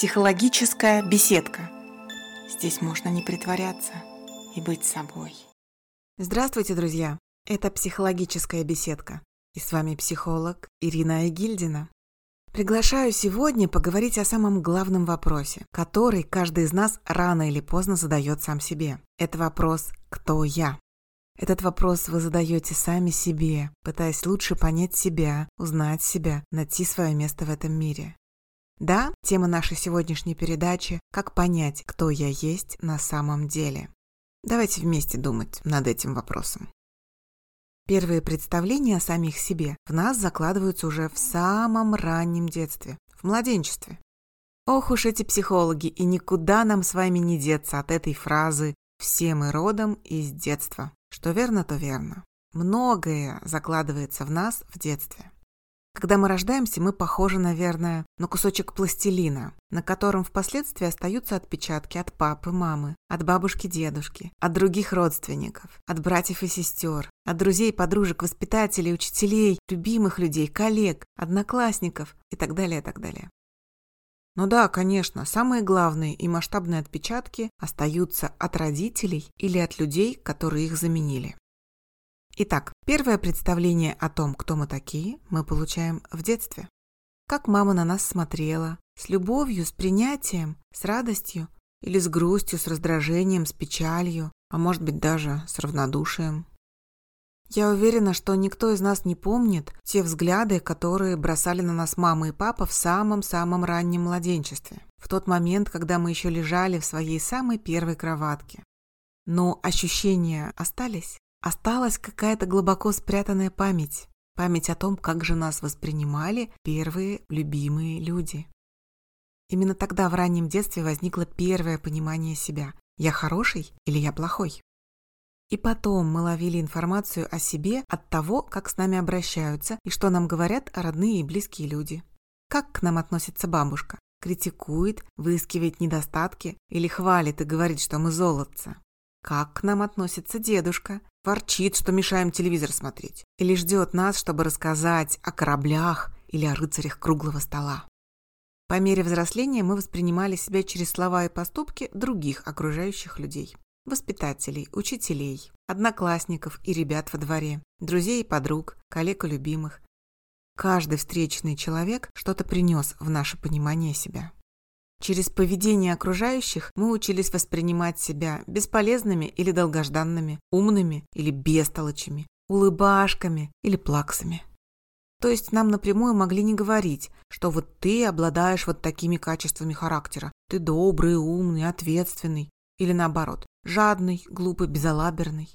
Психологическая беседка. Здесь можно не притворяться и быть собой. Здравствуйте, друзья! Это психологическая беседка. И с вами психолог Ирина Айгильдина. Приглашаю сегодня поговорить о самом главном вопросе, который каждый из нас рано или поздно задает сам себе. Это вопрос «Кто я?». Этот вопрос вы задаете сами себе, пытаясь лучше понять себя, узнать себя, найти свое место в этом мире. Да, тема нашей сегодняшней передачи – как понять, кто я есть на самом деле. Давайте вместе думать над этим вопросом. Первые представления о самих себе в нас закладываются уже в самом раннем детстве, в младенчестве. Ох уж эти психологи, и никуда нам с вами не деться от этой фразы «все мы родом из детства». Что верно, то верно. Многое закладывается в нас в детстве. Когда мы рождаемся, мы похожи, наверное, на кусочек пластилина, на котором впоследствии остаются отпечатки от папы, мамы, от бабушки, дедушки, от других родственников, от братьев и сестер, от друзей, подружек, воспитателей, учителей, любимых людей, коллег, одноклассников и так далее, и так далее. Ну да, конечно, самые главные и масштабные отпечатки остаются от родителей или от людей, которые их заменили. Итак, первое представление о том, кто мы такие, мы получаем в детстве. Как мама на нас смотрела, с любовью, с принятием, с радостью или с грустью, с раздражением, с печалью, а может быть даже с равнодушием. Я уверена, что никто из нас не помнит те взгляды, которые бросали на нас мама и папа в самом-самом раннем младенчестве, в тот момент, когда мы еще лежали в своей самой первой кроватке. Но ощущения остались? Осталась какая-то глубоко спрятанная память. Память о том, как же нас воспринимали первые любимые люди. Именно тогда в раннем детстве возникло первое понимание себя. Я хороший или я плохой? И потом мы ловили информацию о себе от того, как с нами обращаются и что нам говорят родные и близкие люди. Как к нам относится бабушка? Критикует, выискивает недостатки или хвалит и говорит, что мы золотцы? Как к нам относится дедушка? Ворчит, что мешаем телевизор смотреть. Или ждет нас, чтобы рассказать о кораблях или о рыцарях круглого стола. По мере взросления мы воспринимали себя через слова и поступки других окружающих людей. Воспитателей, учителей, одноклассников и ребят во дворе, друзей и подруг, коллег и любимых. Каждый встречный человек что-то принес в наше понимание себя. Через поведение окружающих мы учились воспринимать себя бесполезными или долгожданными, умными или бестолочами, улыбашками или плаксами. То есть нам напрямую могли не говорить, что вот ты обладаешь вот такими качествами характера. Ты добрый, умный, ответственный. Или наоборот, жадный, глупый, безалаберный.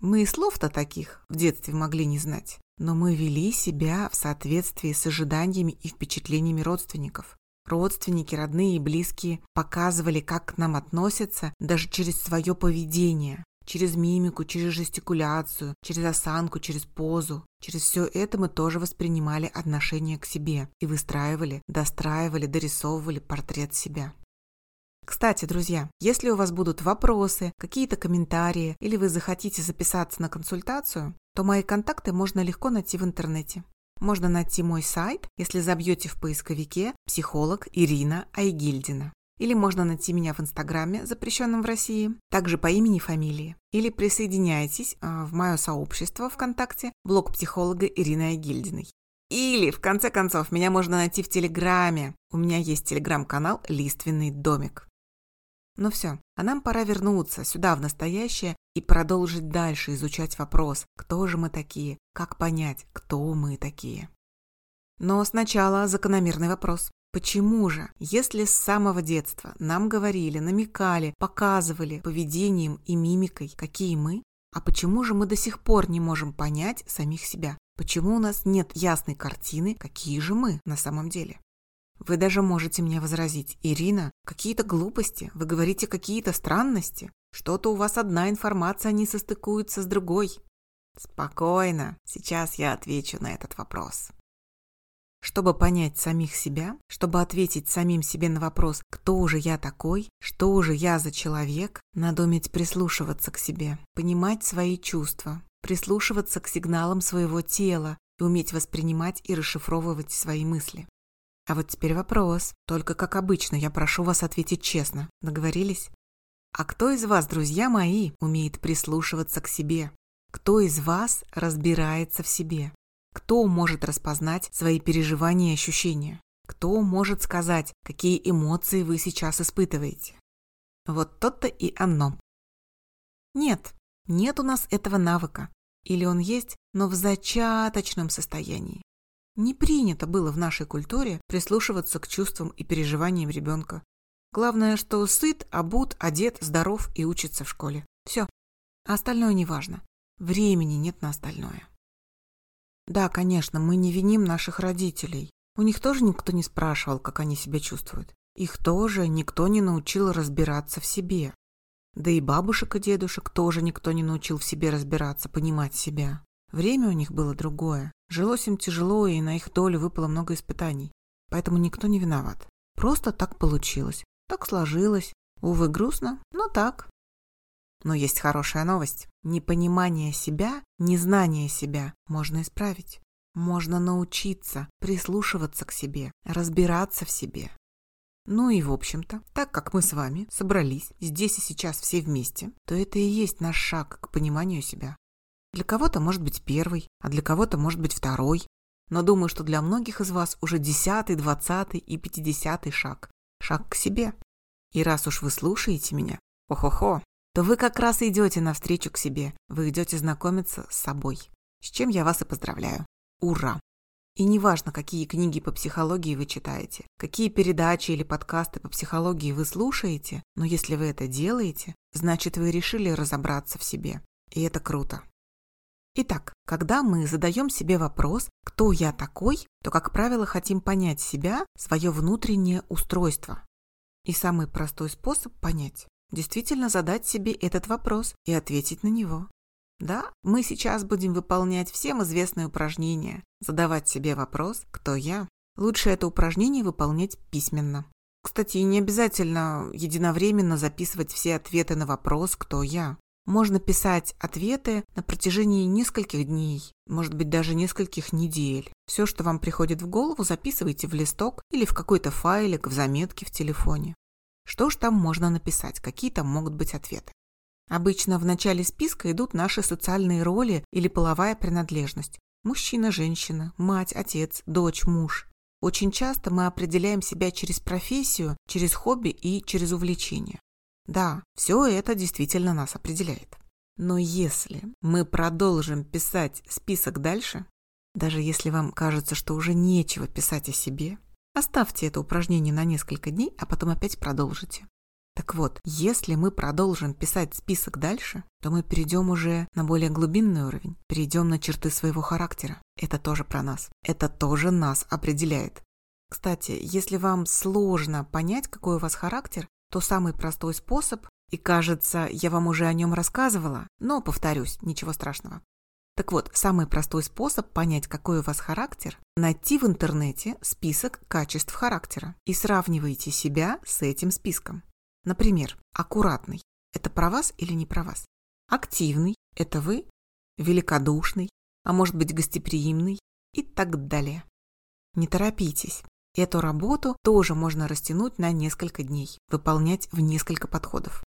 Мы и слов-то таких в детстве могли не знать. Но мы вели себя в соответствии с ожиданиями и впечатлениями родственников. Родственники, родные и близкие показывали, как к нам относятся даже через свое поведение, через мимику, через жестикуляцию, через осанку, через позу. Через все это мы тоже воспринимали отношение к себе и выстраивали, достраивали, дорисовывали портрет себя. Кстати, друзья, если у вас будут вопросы, какие-то комментарии или вы захотите записаться на консультацию, то мои контакты можно легко найти в интернете. Можно найти мой сайт, если забьете в поисковике «Психолог Ирина Айгильдина». Или можно найти меня в Инстаграме, запрещенном в России, также по имени и фамилии. Или присоединяйтесь а, в мое сообщество ВКонтакте, блог психолога Ирины Айгильдиной. Или, в конце концов, меня можно найти в Телеграме. У меня есть телеграм-канал «Лиственный домик». Ну все, а нам пора вернуться сюда, в настоящее, и продолжить дальше изучать вопрос, кто же мы такие, как понять, кто мы такие. Но сначала закономерный вопрос. Почему же, если с самого детства нам говорили, намекали, показывали поведением и мимикой, какие мы, а почему же мы до сих пор не можем понять самих себя? Почему у нас нет ясной картины, какие же мы на самом деле? Вы даже можете мне возразить, Ирина, какие-то глупости, вы говорите какие-то странности. Что-то у вас одна информация не состыкуется с другой. Спокойно, сейчас я отвечу на этот вопрос. Чтобы понять самих себя, чтобы ответить самим себе на вопрос, кто же я такой, что же я за человек, надо уметь прислушиваться к себе, понимать свои чувства, прислушиваться к сигналам своего тела и уметь воспринимать и расшифровывать свои мысли. А вот теперь вопрос. Только как обычно, я прошу вас ответить честно. Договорились? А кто из вас, друзья мои, умеет прислушиваться к себе? Кто из вас разбирается в себе? Кто может распознать свои переживания и ощущения? Кто может сказать, какие эмоции вы сейчас испытываете? Вот то-то и оно. Нет, нет у нас этого навыка. Или он есть, но в зачаточном состоянии. Не принято было в нашей культуре прислушиваться к чувствам и переживаниям ребенка. Главное, что сыт, обут, одет, здоров и учится в школе. Все. А остальное не важно. Времени нет на остальное. Да, конечно, мы не виним наших родителей. У них тоже никто не спрашивал, как они себя чувствуют. Их тоже никто не научил разбираться в себе. Да и бабушек и дедушек тоже никто не научил в себе разбираться, понимать себя. Время у них было другое. Жилось им тяжело, и на их долю выпало много испытаний. Поэтому никто не виноват. Просто так получилось. Так сложилось. Увы, грустно, но так. Но есть хорошая новость. Непонимание себя, незнание себя можно исправить. Можно научиться прислушиваться к себе, разбираться в себе. Ну и в общем-то, так как мы с вами собрались здесь и сейчас все вместе, то это и есть наш шаг к пониманию себя. Для кого-то может быть первый, а для кого-то может быть второй. Но думаю, что для многих из вас уже десятый, двадцатый и пятидесятый шаг. Шаг к себе. И раз уж вы слушаете меня, хо-хо-хо, то вы как раз идете навстречу к себе. Вы идете знакомиться с собой. С чем я вас и поздравляю. Ура! И неважно, какие книги по психологии вы читаете, какие передачи или подкасты по психологии вы слушаете, но если вы это делаете, значит вы решили разобраться в себе. И это круто. Итак, когда мы задаем себе вопрос «Кто я такой?», то, как правило, хотим понять себя, свое внутреннее устройство. И самый простой способ понять – действительно задать себе этот вопрос и ответить на него. Да, мы сейчас будем выполнять всем известные упражнения, задавать себе вопрос «Кто я?». Лучше это упражнение выполнять письменно. Кстати, не обязательно единовременно записывать все ответы на вопрос «Кто я?». Можно писать ответы на протяжении нескольких дней, может быть даже нескольких недель. Все, что вам приходит в голову, записывайте в листок или в какой-то файлик, в заметке в телефоне. Что ж там можно написать, какие там могут быть ответы? Обычно в начале списка идут наши социальные роли или половая принадлежность. Мужчина, женщина, мать, отец, дочь, муж. Очень часто мы определяем себя через профессию, через хобби и через увлечение. Да, все это действительно нас определяет. Но если мы продолжим писать список дальше, даже если вам кажется, что уже нечего писать о себе, оставьте это упражнение на несколько дней, а потом опять продолжите. Так вот, если мы продолжим писать список дальше, то мы перейдем уже на более глубинный уровень, перейдем на черты своего характера. Это тоже про нас. Это тоже нас определяет. Кстати, если вам сложно понять, какой у вас характер, то самый простой способ, и кажется, я вам уже о нем рассказывала, но повторюсь, ничего страшного. Так вот, самый простой способ понять, какой у вас характер, найти в интернете список качеств характера и сравнивайте себя с этим списком. Например, аккуратный – это про вас или не про вас? Активный – это вы? Великодушный, а может быть гостеприимный и так далее. Не торопитесь. Эту работу тоже можно растянуть на несколько дней, выполнять в несколько подходов.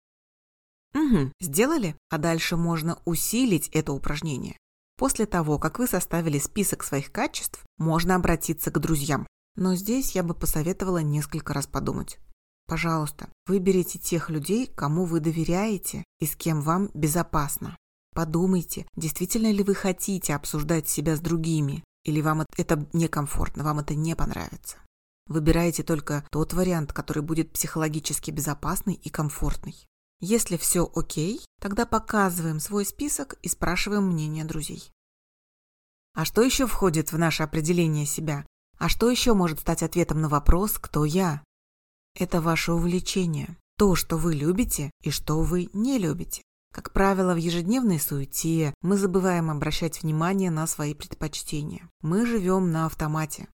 Угу, сделали? А дальше можно усилить это упражнение. После того, как вы составили список своих качеств, можно обратиться к друзьям. Но здесь я бы посоветовала несколько раз подумать. Пожалуйста, выберите тех людей, кому вы доверяете и с кем вам безопасно. Подумайте, действительно ли вы хотите обсуждать себя с другими, или вам это некомфортно, вам это не понравится. Выбирайте только тот вариант, который будет психологически безопасный и комфортный. Если все окей, тогда показываем свой список и спрашиваем мнение друзей. А что еще входит в наше определение себя? А что еще может стать ответом на вопрос «Кто я?» Это ваше увлечение, то, что вы любите и что вы не любите. Как правило, в ежедневной суете мы забываем обращать внимание на свои предпочтения. Мы живем на автомате.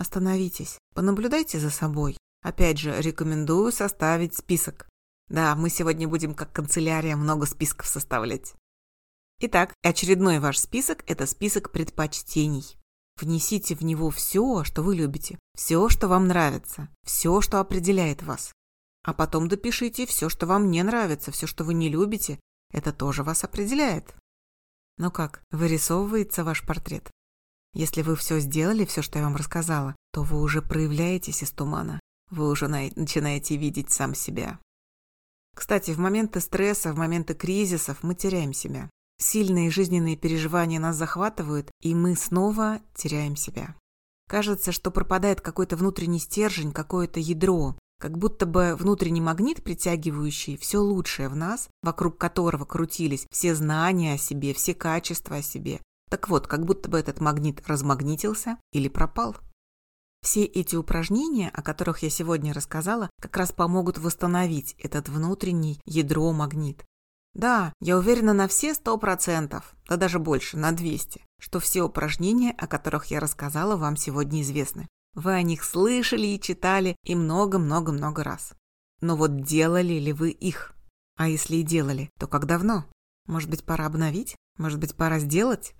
Остановитесь, понаблюдайте за собой. Опять же, рекомендую составить список. Да, мы сегодня будем как канцелярия много списков составлять. Итак, очередной ваш список – это список предпочтений. Внесите в него все, что вы любите, все, что вам нравится, все, что определяет вас. А потом допишите все, что вам не нравится, все, что вы не любите, это тоже вас определяет. Ну как, вырисовывается ваш портрет? Если вы все сделали, все, что я вам рассказала, то вы уже проявляетесь из тумана. Вы уже начинаете видеть сам себя. Кстати, в моменты стресса, в моменты кризисов мы теряем себя. Сильные жизненные переживания нас захватывают, и мы снова теряем себя. Кажется, что пропадает какой-то внутренний стержень, какое-то ядро, как будто бы внутренний магнит, притягивающий все лучшее в нас, вокруг которого крутились все знания о себе, все качества о себе. Так вот, как будто бы этот магнит размагнитился или пропал. Все эти упражнения, о которых я сегодня рассказала, как раз помогут восстановить этот внутренний ядро-магнит. Да, я уверена на все сто процентов, да даже больше, на 200, что все упражнения, о которых я рассказала, вам сегодня известны. Вы о них слышали и читали и много-много-много раз. Но вот делали ли вы их? А если и делали, то как давно? Может быть, пора обновить? Может быть, пора сделать?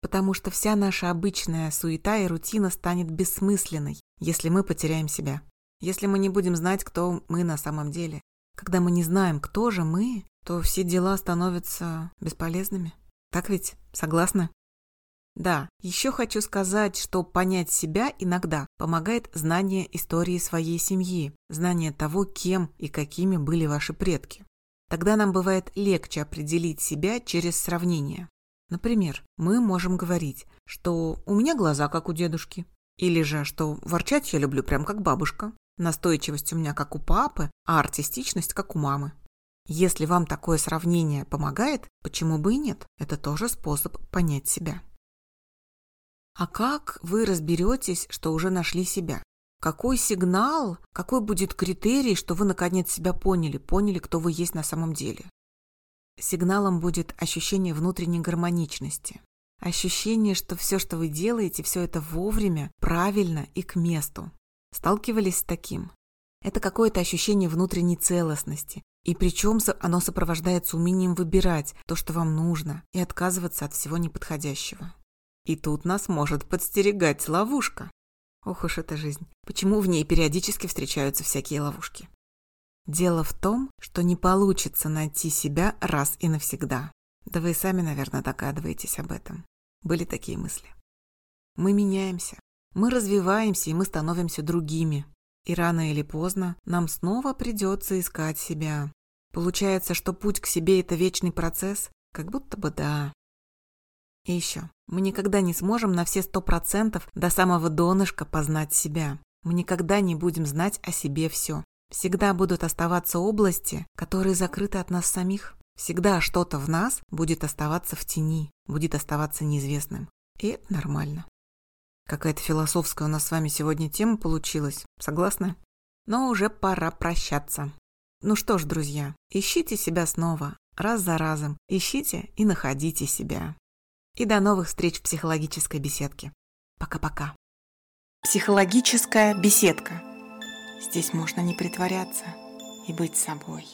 Потому что вся наша обычная суета и рутина станет бессмысленной, если мы потеряем себя. Если мы не будем знать, кто мы на самом деле. Когда мы не знаем, кто же мы, то все дела становятся бесполезными. Так ведь? Согласны? Да, еще хочу сказать, что понять себя иногда помогает знание истории своей семьи, знание того, кем и какими были ваши предки. Тогда нам бывает легче определить себя через сравнение. Например, мы можем говорить, что у меня глаза как у дедушки, или же, что ворчать я люблю прям как бабушка, настойчивость у меня как у папы, а артистичность как у мамы. Если вам такое сравнение помогает, почему бы и нет? Это тоже способ понять себя. А как вы разберетесь, что уже нашли себя? Какой сигнал, какой будет критерий, что вы наконец себя поняли, поняли, кто вы есть на самом деле? Сигналом будет ощущение внутренней гармоничности. Ощущение, что все, что вы делаете, все это вовремя, правильно и к месту. Сталкивались с таким? Это какое-то ощущение внутренней целостности. И причем оно сопровождается умением выбирать то, что вам нужно, и отказываться от всего неподходящего. И тут нас может подстерегать ловушка. Ох уж эта жизнь. Почему в ней периодически встречаются всякие ловушки? Дело в том, что не получится найти себя раз и навсегда. Да вы и сами, наверное, догадываетесь об этом. Были такие мысли. Мы меняемся, мы развиваемся, и мы становимся другими. И рано или поздно нам снова придется искать себя. Получается, что путь к себе – это вечный процесс? Как будто бы да. И еще, мы никогда не сможем на все сто процентов до самого донышка познать себя. Мы никогда не будем знать о себе все. Всегда будут оставаться области, которые закрыты от нас самих. Всегда что-то в нас будет оставаться в тени, будет оставаться неизвестным. И это нормально. Какая-то философская у нас с вами сегодня тема получилась, согласны? Но уже пора прощаться. Ну что ж, друзья, ищите себя снова, раз за разом, ищите и находите себя. И до новых встреч в психологической беседке. Пока-пока. Психологическая беседка. Здесь можно не притворяться и быть собой.